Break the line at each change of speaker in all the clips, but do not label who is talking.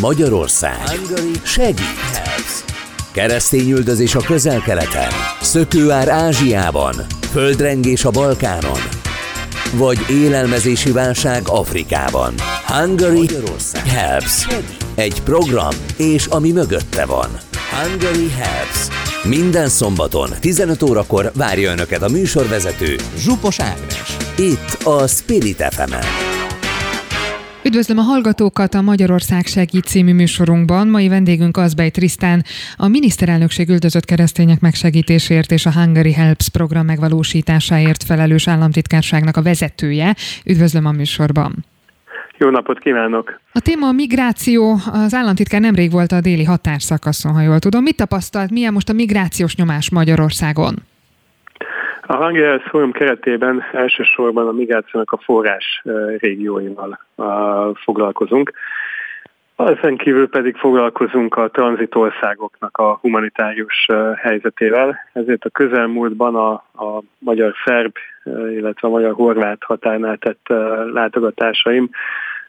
Magyarország segít. Keresztényüldözés a közel-keleten, szökőár Ázsiában, földrengés a Balkánon, vagy élelmezési válság Afrikában. Hungary Helps. Egy program, és ami mögötte van. Hungary Helps. Minden szombaton 15 órakor várja Önöket a műsorvezető Zsupos Ágnes. Itt a Spirit fm -en.
Üdvözlöm a hallgatókat a Magyarország Segít című műsorunkban. Mai vendégünk Azbej Trisztán, a miniszterelnökség üldözött keresztények megsegítésért és a Hungary Helps program megvalósításáért felelős államtitkárságnak a vezetője. Üdvözlöm a műsorban.
Jó napot kívánok!
A téma a migráció. Az államtitkár nemrég volt a déli határszakaszon, ha jól tudom. Mit tapasztalt? Milyen most a migrációs nyomás Magyarországon?
A Hungarian Forum keretében elsősorban a migrációnak a forrás régióival foglalkozunk. Ezen kívül pedig foglalkozunk a tranzitországoknak a humanitárius helyzetével, ezért a közelmúltban a, a magyar-szerb, illetve a magyar-horvát határnál tett látogatásaim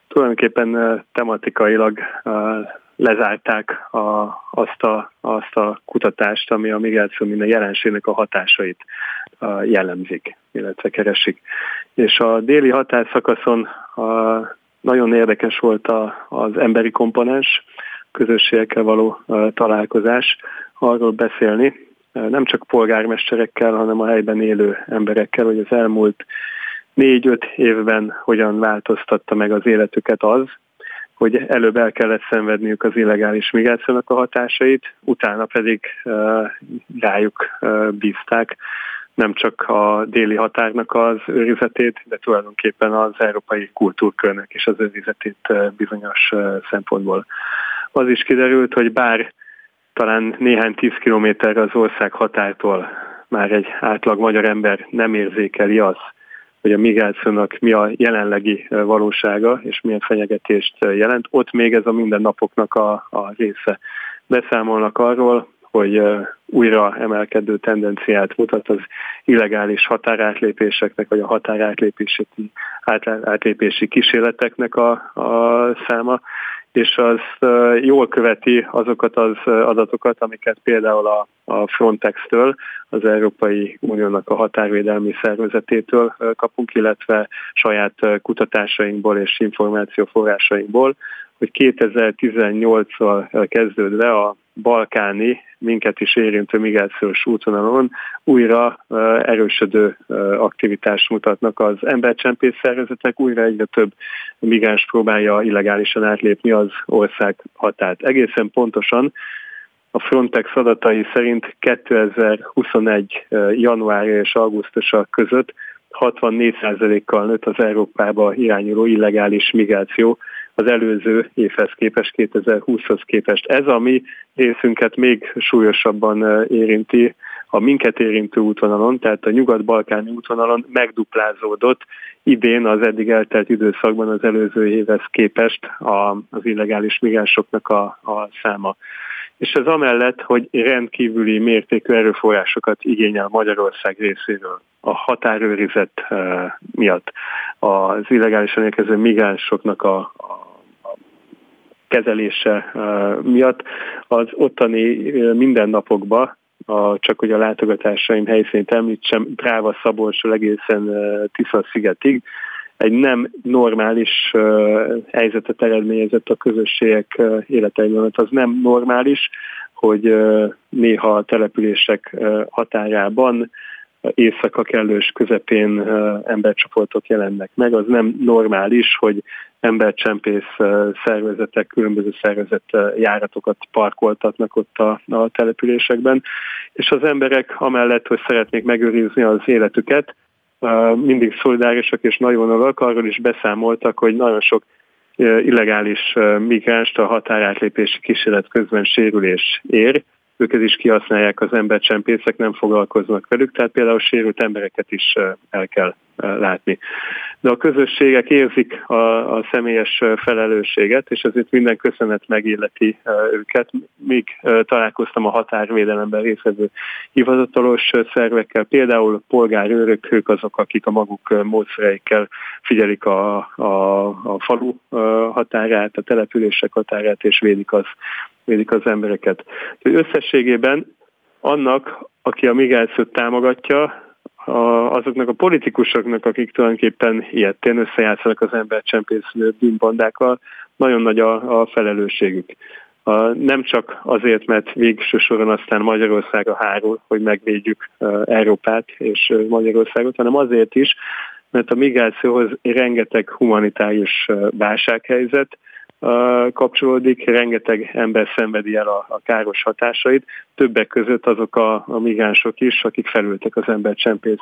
tulajdonképpen tematikailag lezárták a, azt, a, azt a kutatást, ami a migráció minden jelenségnek a hatásait jellemzik, illetve keresik. És a déli határszakaszon a, nagyon érdekes volt a, az emberi komponens, közösségekkel való a, találkozás, arról beszélni, nem csak polgármesterekkel, hanem a helyben élő emberekkel, hogy az elmúlt négy-öt évben hogyan változtatta meg az életüket az, hogy előbb el kellett szenvedniük az illegális migrációnak a hatásait, utána pedig rájuk bízták nem csak a déli határnak az őrizetét, de tulajdonképpen az európai kultúrkörnek is az őrizetét bizonyos szempontból. Az is kiderült, hogy bár talán néhány tíz kilométerre az ország határtól már egy átlag magyar ember nem érzékeli azt, hogy a migrációnak mi a jelenlegi valósága, és milyen fenyegetést jelent. Ott még ez a mindennapoknak a, a része. Beszámolnak arról, hogy újra emelkedő tendenciát mutat az illegális határátlépéseknek, vagy a határátlépési átlépési kísérleteknek a, a száma, és az jól követi azokat az adatokat, amiket például a, a Frontex-től, az Európai Uniónak a határvédelmi szervezetétől kapunk, illetve saját kutatásainkból és információforrásainkból, hogy 2018-al kezdődve a balkáni, minket is érintő migrációs útvonalon újra erősödő aktivitást mutatnak az embercsempész szervezetek, újra egyre több migráns próbálja illegálisan átlépni az ország határt. Egészen pontosan a Frontex adatai szerint 2021. januárja és augusztusa között 64%-kal nőtt az Európába irányuló illegális migráció az előző évhez képest, 2020-hoz képest. Ez a mi részünket még súlyosabban érinti, a minket érintő útvonalon, tehát a nyugat-balkáni útvonalon megduplázódott idén az eddig eltelt időszakban az előző évhez képest az illegális migránsoknak a, a száma. És ez amellett, hogy rendkívüli mértékű erőforrásokat igényel Magyarország részéről a határőrizet miatt, az illegálisan érkező migránsoknak a, a kezelése miatt. Az ottani mindennapokban a, csak hogy a látogatásaim helyszínét említsem, Bráva Szabolcsról egészen Tisza-szigetig, egy nem normális helyzetet eredményezett a közösségek életeiben. Az nem normális, hogy néha a települések határában éjszaka kellős közepén embercsoportok jelennek meg. Az nem normális, hogy embercsempész szervezetek, különböző szervezet járatokat parkoltatnak ott a, a településekben, és az emberek amellett, hogy szeretnék megőrizni az életüket, mindig szolidárisak és nagyvonalak, arról is beszámoltak, hogy nagyon sok illegális migránst a határátlépési kísérlet közben sérülés ér, őket is kihasználják az embercsempészek, nem foglalkoznak velük, tehát például sérült embereket is el kell látni. De a közösségek érzik a, a személyes felelősséget, és ezért minden köszönet megilleti őket. Míg találkoztam a határvédelemben részvevő hivatalos szervekkel, például polgárőrök, ők azok, akik a maguk módszereikkel figyelik a, a, a falu határát, a települések határát, és védik az, védik az embereket. Összességében annak, aki a migrációt támogatja, a, azoknak a politikusoknak, akik tulajdonképpen ilyetén összejátszanak az embercsempésző bűnbandákkal, nagyon nagy a, a felelősségük. A, nem csak azért, mert végső soron aztán Magyarországra hárul, hogy megvédjük Európát és Magyarországot, hanem azért is, mert a migrációhoz rengeteg humanitárius válsághelyzet, kapcsolódik, rengeteg ember szenvedi el a, a káros hatásait, többek között azok a, a migránsok is, akik felültek az embercsempész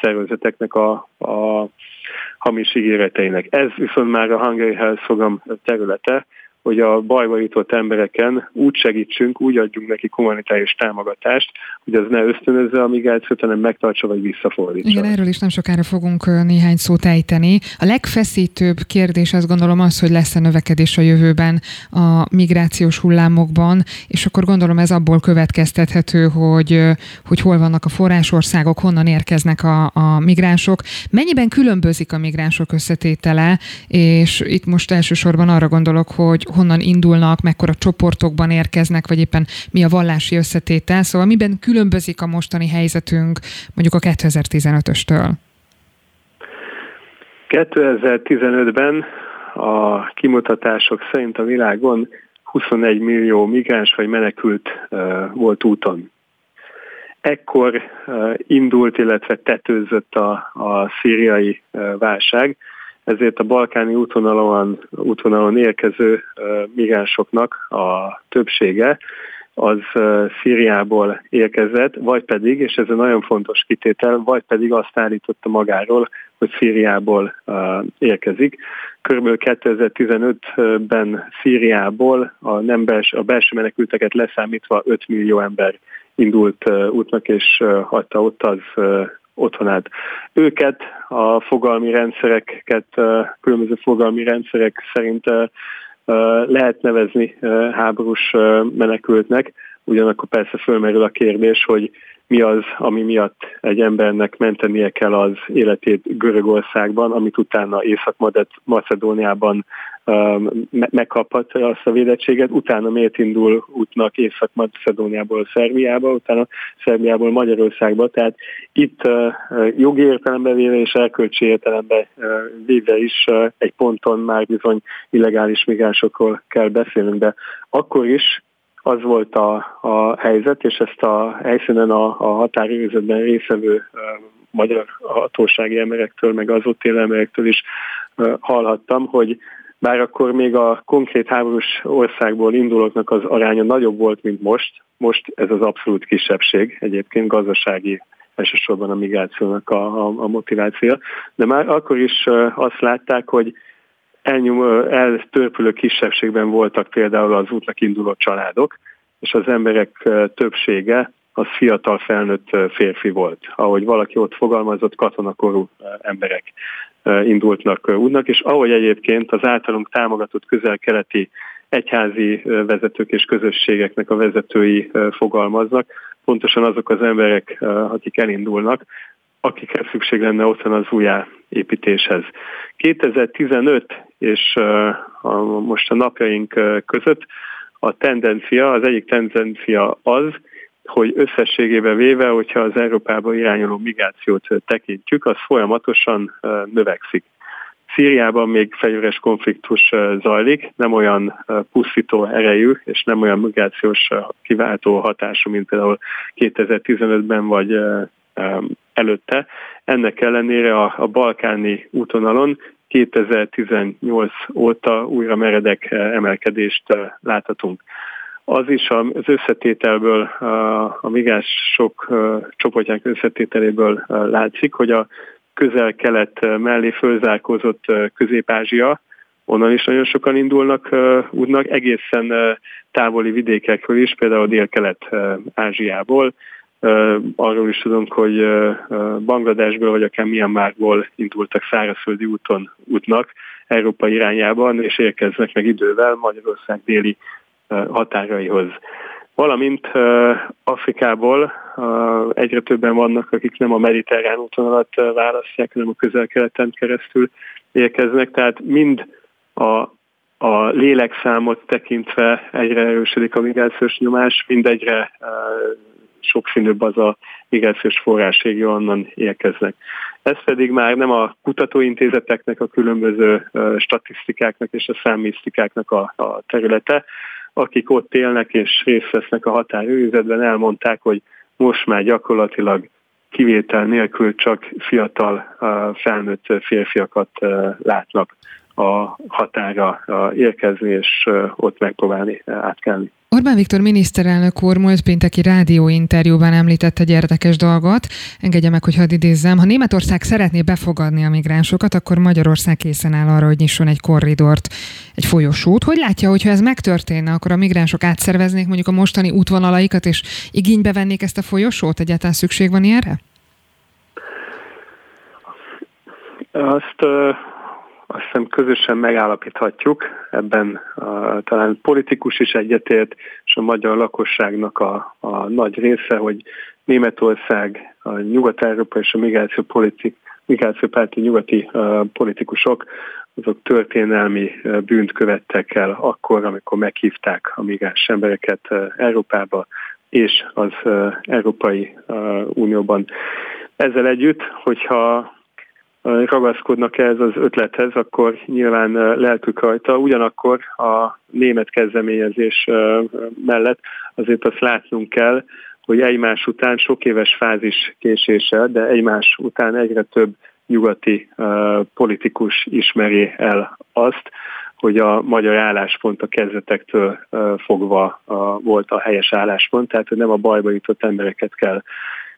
szervezeteknek a, a hamis ígéreteinek. Ez viszont már a Hungary Health program területe, hogy a bajba jutott embereken úgy segítsünk, úgy adjunk neki humanitárius támogatást, hogy az ne ösztönözze a migrációt, hanem megtartsa vagy visszafordítsa.
Igen, erről is nem sokára fogunk néhány szót ejteni. A legfeszítőbb kérdés azt gondolom az, hogy lesz-e növekedés a jövőben a migrációs hullámokban, és akkor gondolom ez abból következtethető, hogy, hogy hol vannak a forrásországok, honnan érkeznek a, a migránsok, mennyiben különbözik a migránsok összetétele, és itt most elsősorban arra gondolok, hogy honnan indulnak, mekkora csoportokban érkeznek, vagy éppen mi a vallási összetétel. Szóval miben különbözik a mostani helyzetünk mondjuk a 2015-östől?
2015-ben a kimutatások szerint a világon 21 millió migráns vagy menekült volt úton. Ekkor indult, illetve tetőzött a, a szíriai válság, ezért a balkáni útvonalon, útvonalon érkező migránsoknak a többsége az Szíriából érkezett, vagy pedig, és ez egy nagyon fontos kitétel, vagy pedig azt állította magáról, hogy Szíriából érkezik. Körülbelül 2015-ben Szíriából a, nem bels, a belső menekülteket leszámítva 5 millió ember indult útnak, és hagyta ott az otthonát. Őket, a fogalmi rendszereket, különböző fogalmi rendszerek szerint lehet nevezni háborús menekültnek, ugyanakkor persze fölmerül a kérdés, hogy mi az, ami miatt egy embernek mentenie kell az életét Görögországban, amit utána Észak-Macedóniában megkaphatja azt a védettséget, utána miért indul útnak Észak-Macedóniából Szerbiába, utána Szerbiából Magyarországba, tehát itt jogi értelemben véve és erkölcsi értelemben véve is egy ponton már bizony illegális migránsokról kell beszélnünk, de akkor is az volt a, a helyzet, és ezt a helyszínen a, a határőrzetben részevő magyar hatósági emberektől, meg az ott élő emberektől is hallhattam, hogy bár akkor még a konkrét háborús országból indulóknak az aránya nagyobb volt, mint most, most ez az abszolút kisebbség, egyébként gazdasági elsősorban a migrációnak a, a, a motiváció, de már akkor is azt látták, hogy elnyom, eltörpülő kisebbségben voltak például az útnak induló családok, és az emberek többsége az fiatal felnőtt férfi volt. Ahogy valaki ott fogalmazott, katonakorú emberek indultnak útnak, és ahogy egyébként az általunk támogatott közel-keleti egyházi vezetők és közösségeknek a vezetői fogalmaznak, pontosan azok az emberek, akik elindulnak, akikre szükség lenne otthon az újjáépítéshez. 2015 és a, most a napjaink között a tendencia, az egyik tendencia az, hogy összességében véve, hogyha az Európába irányuló migrációt tekintjük, az folyamatosan növekszik. Szíriában még fegyveres konfliktus zajlik, nem olyan pusztító erejű és nem olyan migrációs kiváltó hatású, mint például 2015-ben vagy előtte. Ennek ellenére a, a balkáni útonalon 2018 óta újra meredek emelkedést láthatunk. Az is az összetételből, a migránsok csoportjának összetételéből látszik, hogy a közel-kelet mellé fölzárkózott Közép-Ázsia, onnan is nagyon sokan indulnak útnak, egészen távoli vidékekről is, például dél-kelet-ázsiából. Arról is tudunk, hogy Bangladesből vagy akár Myanmarból indultak szárazföldi úton útnak Európa irányában, és érkeznek meg idővel Magyarország déli határaihoz. Valamint Afrikából egyre többen vannak, akik nem a mediterrán útvonalat választják, hanem a közel-keleten keresztül érkeznek, tehát mind a a lélekszámot tekintve egyre erősödik a migrációs nyomás, mindegyre sokszínűbb az a migrációs forrásrégió, onnan érkeznek. Ez pedig már nem a kutatóintézeteknek, a különböző statisztikáknak és a számmisztikáknak a, a területe, akik ott élnek és részt vesznek a határőrizetben, elmondták, hogy most már gyakorlatilag kivétel nélkül csak fiatal, felnőtt férfiakat látnak a határa érkezni, és ott megpróbálni átkelni.
Orbán Viktor miniszterelnök úr múlt pénteki rádióinterjúban említett egy érdekes dolgot. Engedje meg, hogy hadd idézzem. Ha Németország szeretné befogadni a migránsokat, akkor Magyarország készen áll arra, hogy nyisson egy korridort, egy folyosót. Hogy látja, hogyha ez megtörténne, akkor a migránsok átszerveznék mondjuk a mostani útvonalaikat, és igénybe vennék ezt a folyosót? Egyáltalán szükség van ilyenre?
Azt azt hiszem közösen megállapíthatjuk, ebben a, talán politikus is egyetért, és a magyar lakosságnak a, a nagy része, hogy Németország, a Nyugat-Európa és a migráció politik, migrációpárti nyugati uh, politikusok, azok történelmi bűnt követtek el akkor, amikor meghívták a migráns embereket Európába és az Európai Unióban. Ezzel együtt, hogyha ragaszkodnak ez az ötlethez, akkor nyilván lelkük rajta. Ugyanakkor a német kezdeményezés mellett azért azt látnunk kell, hogy egymás után sok éves fázis késéssel, de egymás után egyre több nyugati politikus ismeri el azt, hogy a magyar álláspont a kezdetektől fogva volt a helyes álláspont, tehát hogy nem a bajba jutott embereket kell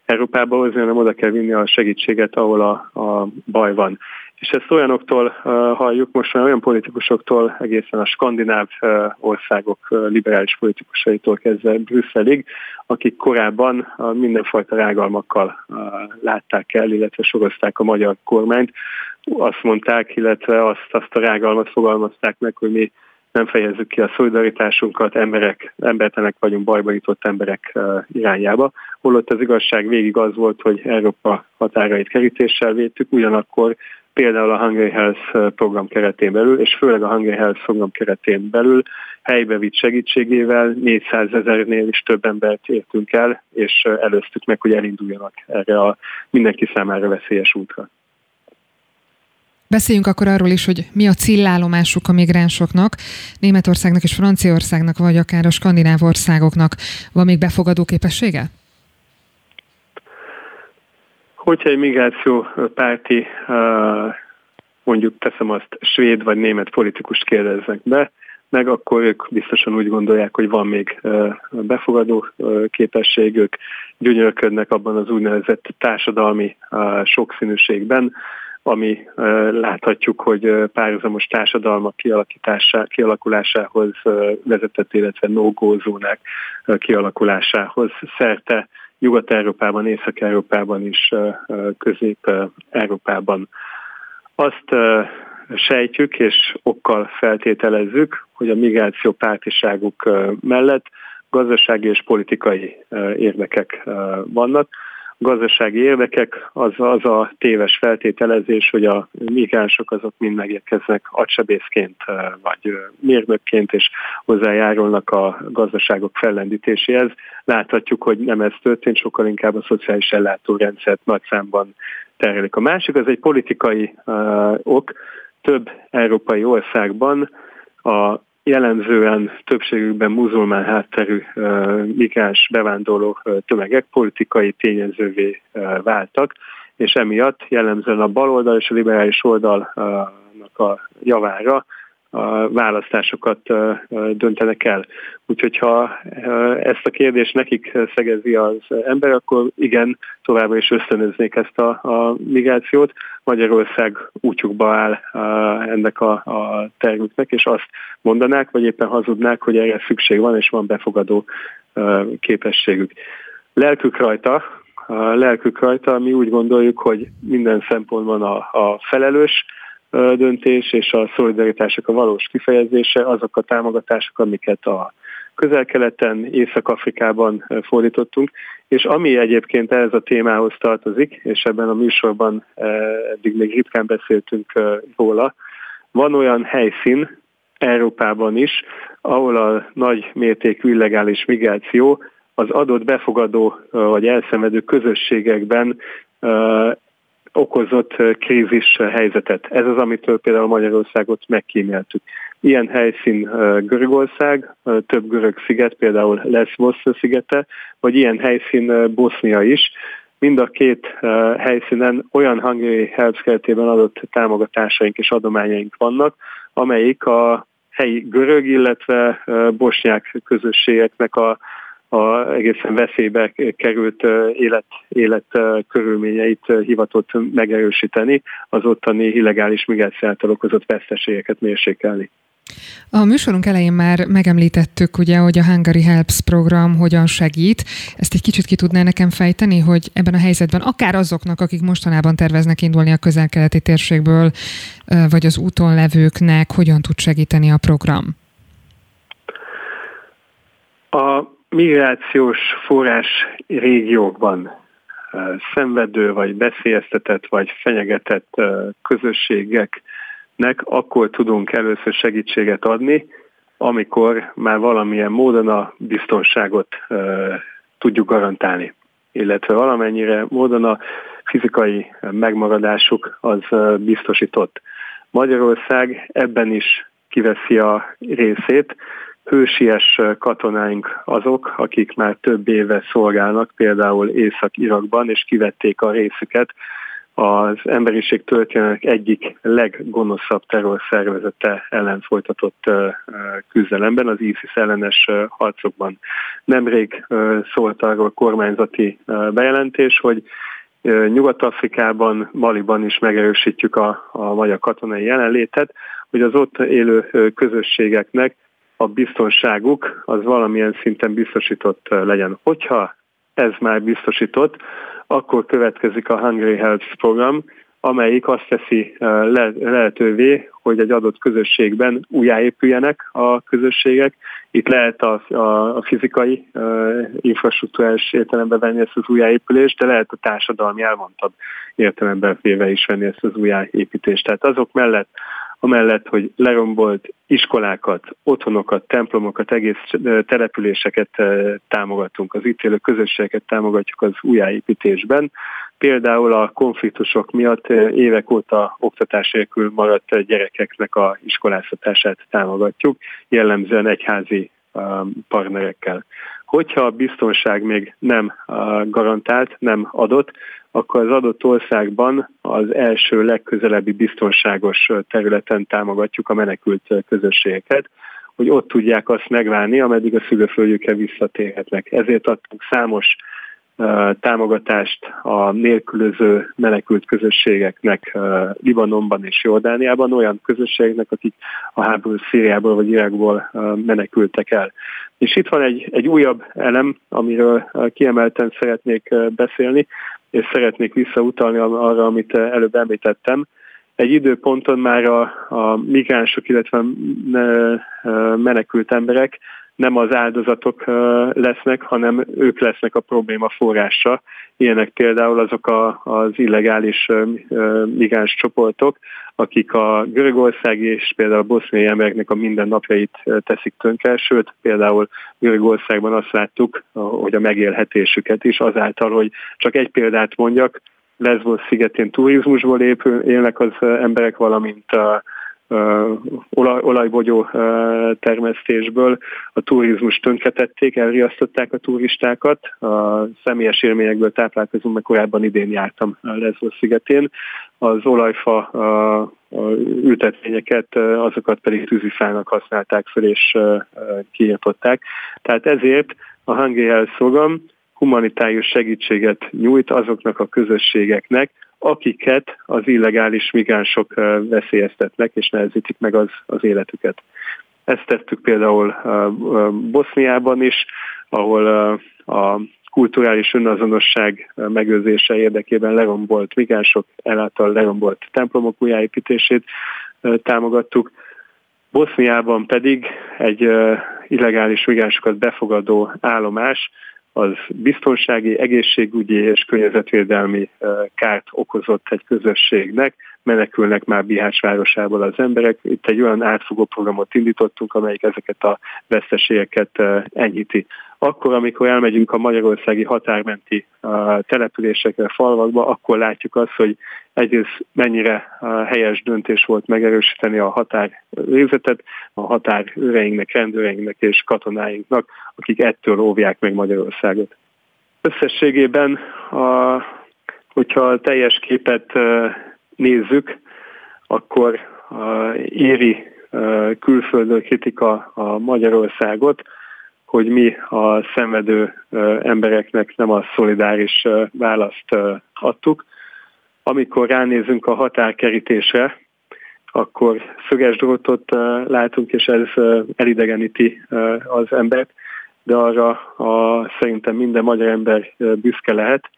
Európába hozni, hanem oda kell vinni a segítséget, ahol a, a baj van. És ezt olyanoktól uh, halljuk most már olyan politikusoktól, egészen a skandináv uh, országok uh, liberális politikusaitól kezdve Brüsszelig, akik korábban uh, mindenfajta rágalmakkal uh, látták el, illetve sorozták a magyar kormányt. Azt mondták, illetve azt, azt a rágalmat fogalmazták meg, hogy mi nem fejezzük ki a szolidaritásunkat, emberek, embertelenek vagyunk bajba jutott emberek irányába. Holott az igazság végig az volt, hogy Európa határait kerítéssel védtük, ugyanakkor például a Hungary Health program keretén belül, és főleg a Hungary Health program keretén belül helybe vitt segítségével 400 ezernél is több embert értünk el, és előztük meg, hogy elinduljanak erre a mindenki számára veszélyes útra.
Beszéljünk akkor arról is, hogy mi a célállomásuk a migránsoknak, Németországnak és Franciaországnak, vagy akár a skandináv országoknak. Van még befogadó képessége?
Hogyha egy migrációpárti, mondjuk teszem azt, svéd vagy német politikust kérdeznek be, meg akkor ők biztosan úgy gondolják, hogy van még befogadó képességük, gyönyörködnek abban az úgynevezett társadalmi sokszínűségben, ami láthatjuk, hogy párhuzamos társadalmak kialakulásához vezetett, illetve no zónák kialakulásához szerte Nyugat-Európában, Észak-Európában is, Közép-Európában. Azt sejtjük és okkal feltételezzük, hogy a migráció pártiságuk mellett gazdasági és politikai érdekek vannak, gazdasági érdekek, az, az a téves feltételezés, hogy a migránsok azok mind megérkeznek agysebészként vagy mérnökként, és hozzájárulnak a gazdaságok fellendítéséhez. Láthatjuk, hogy nem ez történt, sokkal inkább a szociális ellátórendszert nagy számban terhelik. A másik az egy politikai uh, ok. Több európai országban a jellemzően többségükben muzulmán hátterű migráns bevándorló tömegek politikai tényezővé váltak, és emiatt jellemzően a baloldal és a liberális oldalnak a javára választásokat döntenek el. Úgyhogy ha ezt a kérdést nekik szegezi az ember, akkor igen, továbbra is ösztönöznék ezt a, a migrációt. Magyarország útjukba áll ennek a, a termüknek, és azt mondanák, vagy éppen hazudnák, hogy erre szükség van, és van befogadó képességük. Lelkük rajta, lelkük rajta, mi úgy gondoljuk, hogy minden szempontban a, a felelős döntés és a szolidaritások a valós kifejezése, azok a támogatások, amiket a közel-keleten, Észak-Afrikában fordítottunk, és ami egyébként ehhez a témához tartozik, és ebben a műsorban eddig még ritkán beszéltünk róla, van olyan helyszín Európában is, ahol a nagy mértékű illegális migráció az adott befogadó vagy elszenvedő közösségekben okozott krízis helyzetet. Ez az, amitől például Magyarországot megkíméltük. Ilyen helyszín Görögország, több görög sziget, például Lesbos szigete, vagy ilyen helyszín Bosznia is. Mind a két helyszínen olyan Hungary Helps keretében adott támogatásaink és adományaink vannak, amelyik a helyi görög, illetve bosnyák közösségeknek a a egészen veszélybe került élet, élet körülményeit hivatott megerősíteni, az ottani illegális migráció által okozott veszteségeket mérsékelni.
A műsorunk elején már megemlítettük, ugye, hogy a Hungary Helps program hogyan segít. Ezt egy kicsit ki tudná nekem fejteni, hogy ebben a helyzetben akár azoknak, akik mostanában terveznek indulni a közel-keleti térségből, vagy az úton levőknek, hogyan tud segíteni a program?
A migrációs forrás régiókban szenvedő, vagy beszélyeztetett, vagy fenyegetett közösségeknek akkor tudunk először segítséget adni, amikor már valamilyen módon a biztonságot tudjuk garantálni, illetve valamennyire módon a fizikai megmaradásuk az biztosított. Magyarország ebben is kiveszi a részét, hősies katonáink azok, akik már több éve szolgálnak, például Észak-Irakban, és kivették a részüket az emberiség történetek egyik leggonoszabb terrorszervezete ellen folytatott küzdelemben, az ISIS ellenes harcokban. Nemrég szólt arról kormányzati bejelentés, hogy Nyugat-Afrikában, Maliban is megerősítjük a, a magyar katonai jelenlétet, hogy az ott élő közösségeknek a biztonságuk az valamilyen szinten biztosított legyen. Hogyha ez már biztosított, akkor következik a Hungary Health program, amelyik azt teszi le- lehetővé, hogy egy adott közösségben újjáépüljenek a közösségek. Itt lehet a, a, a fizikai uh, infrastruktúrás értelemben venni ezt az újjáépülést, de lehet a társadalmi elmondtabb értelemben félve is venni ezt az újjáépítést. Tehát azok mellett, amellett, hogy lerombolt iskolákat, otthonokat, templomokat, egész településeket támogatunk, az itt élő közösségeket támogatjuk az újjáépítésben. Például a konfliktusok miatt évek óta oktatás nélkül maradt gyerekeknek a iskoláztatását támogatjuk, jellemzően egyházi partnerekkel. Hogyha a biztonság még nem garantált, nem adott, akkor az adott országban az első legközelebbi biztonságos területen támogatjuk a menekült közösségeket, hogy ott tudják azt megválni, ameddig a szülőföldjükre visszatérhetnek. Ezért adtunk számos támogatást a nélkülöző menekült közösségeknek Libanonban és Jordániában, olyan közösségeknek, akik a háború Szíriából vagy Irakból menekültek el. És itt van egy, egy újabb elem, amiről kiemelten szeretnék beszélni, és szeretnék visszautalni arra, amit előbb említettem. Egy időponton már a, a migránsok, illetve menekült emberek nem az áldozatok lesznek, hanem ők lesznek a probléma forrása. Ilyenek például azok a, az illegális migráns csoportok, akik a Görögország és például a boszniai embereknek a mindennapjait teszik tönkre, sőt például Görögországban azt láttuk, hogy a megélhetésüket is azáltal, hogy csak egy példát mondjak, Lesbos szigetén turizmusból épül, élnek az emberek, valamint a olaj, olajbogyó termesztésből a turizmus tönkretették, elriasztották a turistákat. A személyes élményekből táplálkozunk, mert korábban idén jártam Lesbos szigetén. Az olajfa ültetvényeket, azokat pedig tűzifának használták fel és kiirtották. Tehát ezért a Hungry program humanitárius segítséget nyújt azoknak a közösségeknek, akiket az illegális migránsok veszélyeztetnek és nehezítik meg az, az életüket. Ezt tettük például Boszniában is, ahol a kulturális önazonosság megőrzése érdekében lerombolt migránsok eláltal lerombolt templomok újjáépítését támogattuk. Boszniában pedig egy illegális migránsokat befogadó állomás az biztonsági, egészségügyi és környezetvédelmi kárt okozott egy közösségnek, menekülnek már Bihács városából az emberek. Itt egy olyan átfogó programot indítottunk, amelyik ezeket a veszteségeket enyhíti. Akkor, amikor elmegyünk a magyarországi határmenti településekre, falvakba, akkor látjuk azt, hogy egyrészt mennyire helyes döntés volt megerősíteni a határőrzetet, a határőreinknek, rendőreinknek és katonáinknak, akik ettől óvják meg Magyarországot. Összességében, a, hogyha a teljes képet nézzük, akkor éri külföldön kritika a Magyarországot, hogy mi a szenvedő embereknek nem a szolidáris választ adtuk. Amikor ránézünk a határkerítésre, akkor szöges drótot látunk, és ez elidegeníti az embert, de arra a, szerintem minden magyar ember büszke lehet,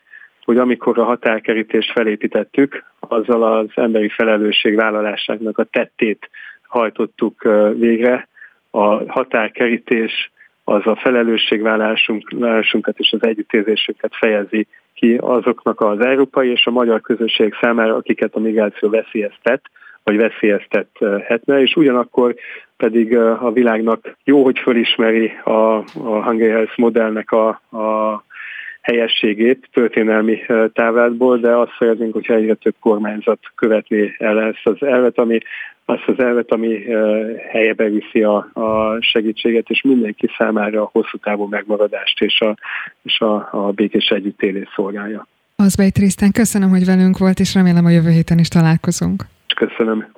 hogy amikor a határkerítést felépítettük, azzal az emberi felelősségvállalásának a tettét hajtottuk végre. A határkerítés az a felelősségvállásunkat és az együttérzésünket fejezi ki azoknak az európai és a magyar közösség számára, akiket a migráció veszélyeztet, vagy veszélyeztethetne, és ugyanakkor pedig a világnak jó, hogy fölismeri a, a Hungary Health modellnek a, a helyességét történelmi távlatból, de azt szeretnénk, hogyha egyre több kormányzat követné el ezt az elvet, ami azt az elvet, ami helyebe viszi a, a segítséget, és mindenki számára a hosszú távú megmaradást és a, és a, a békés együttélés szolgálja.
Azbej Trisztán, köszönöm, hogy velünk volt, és remélem a jövő héten is találkozunk.
Köszönöm.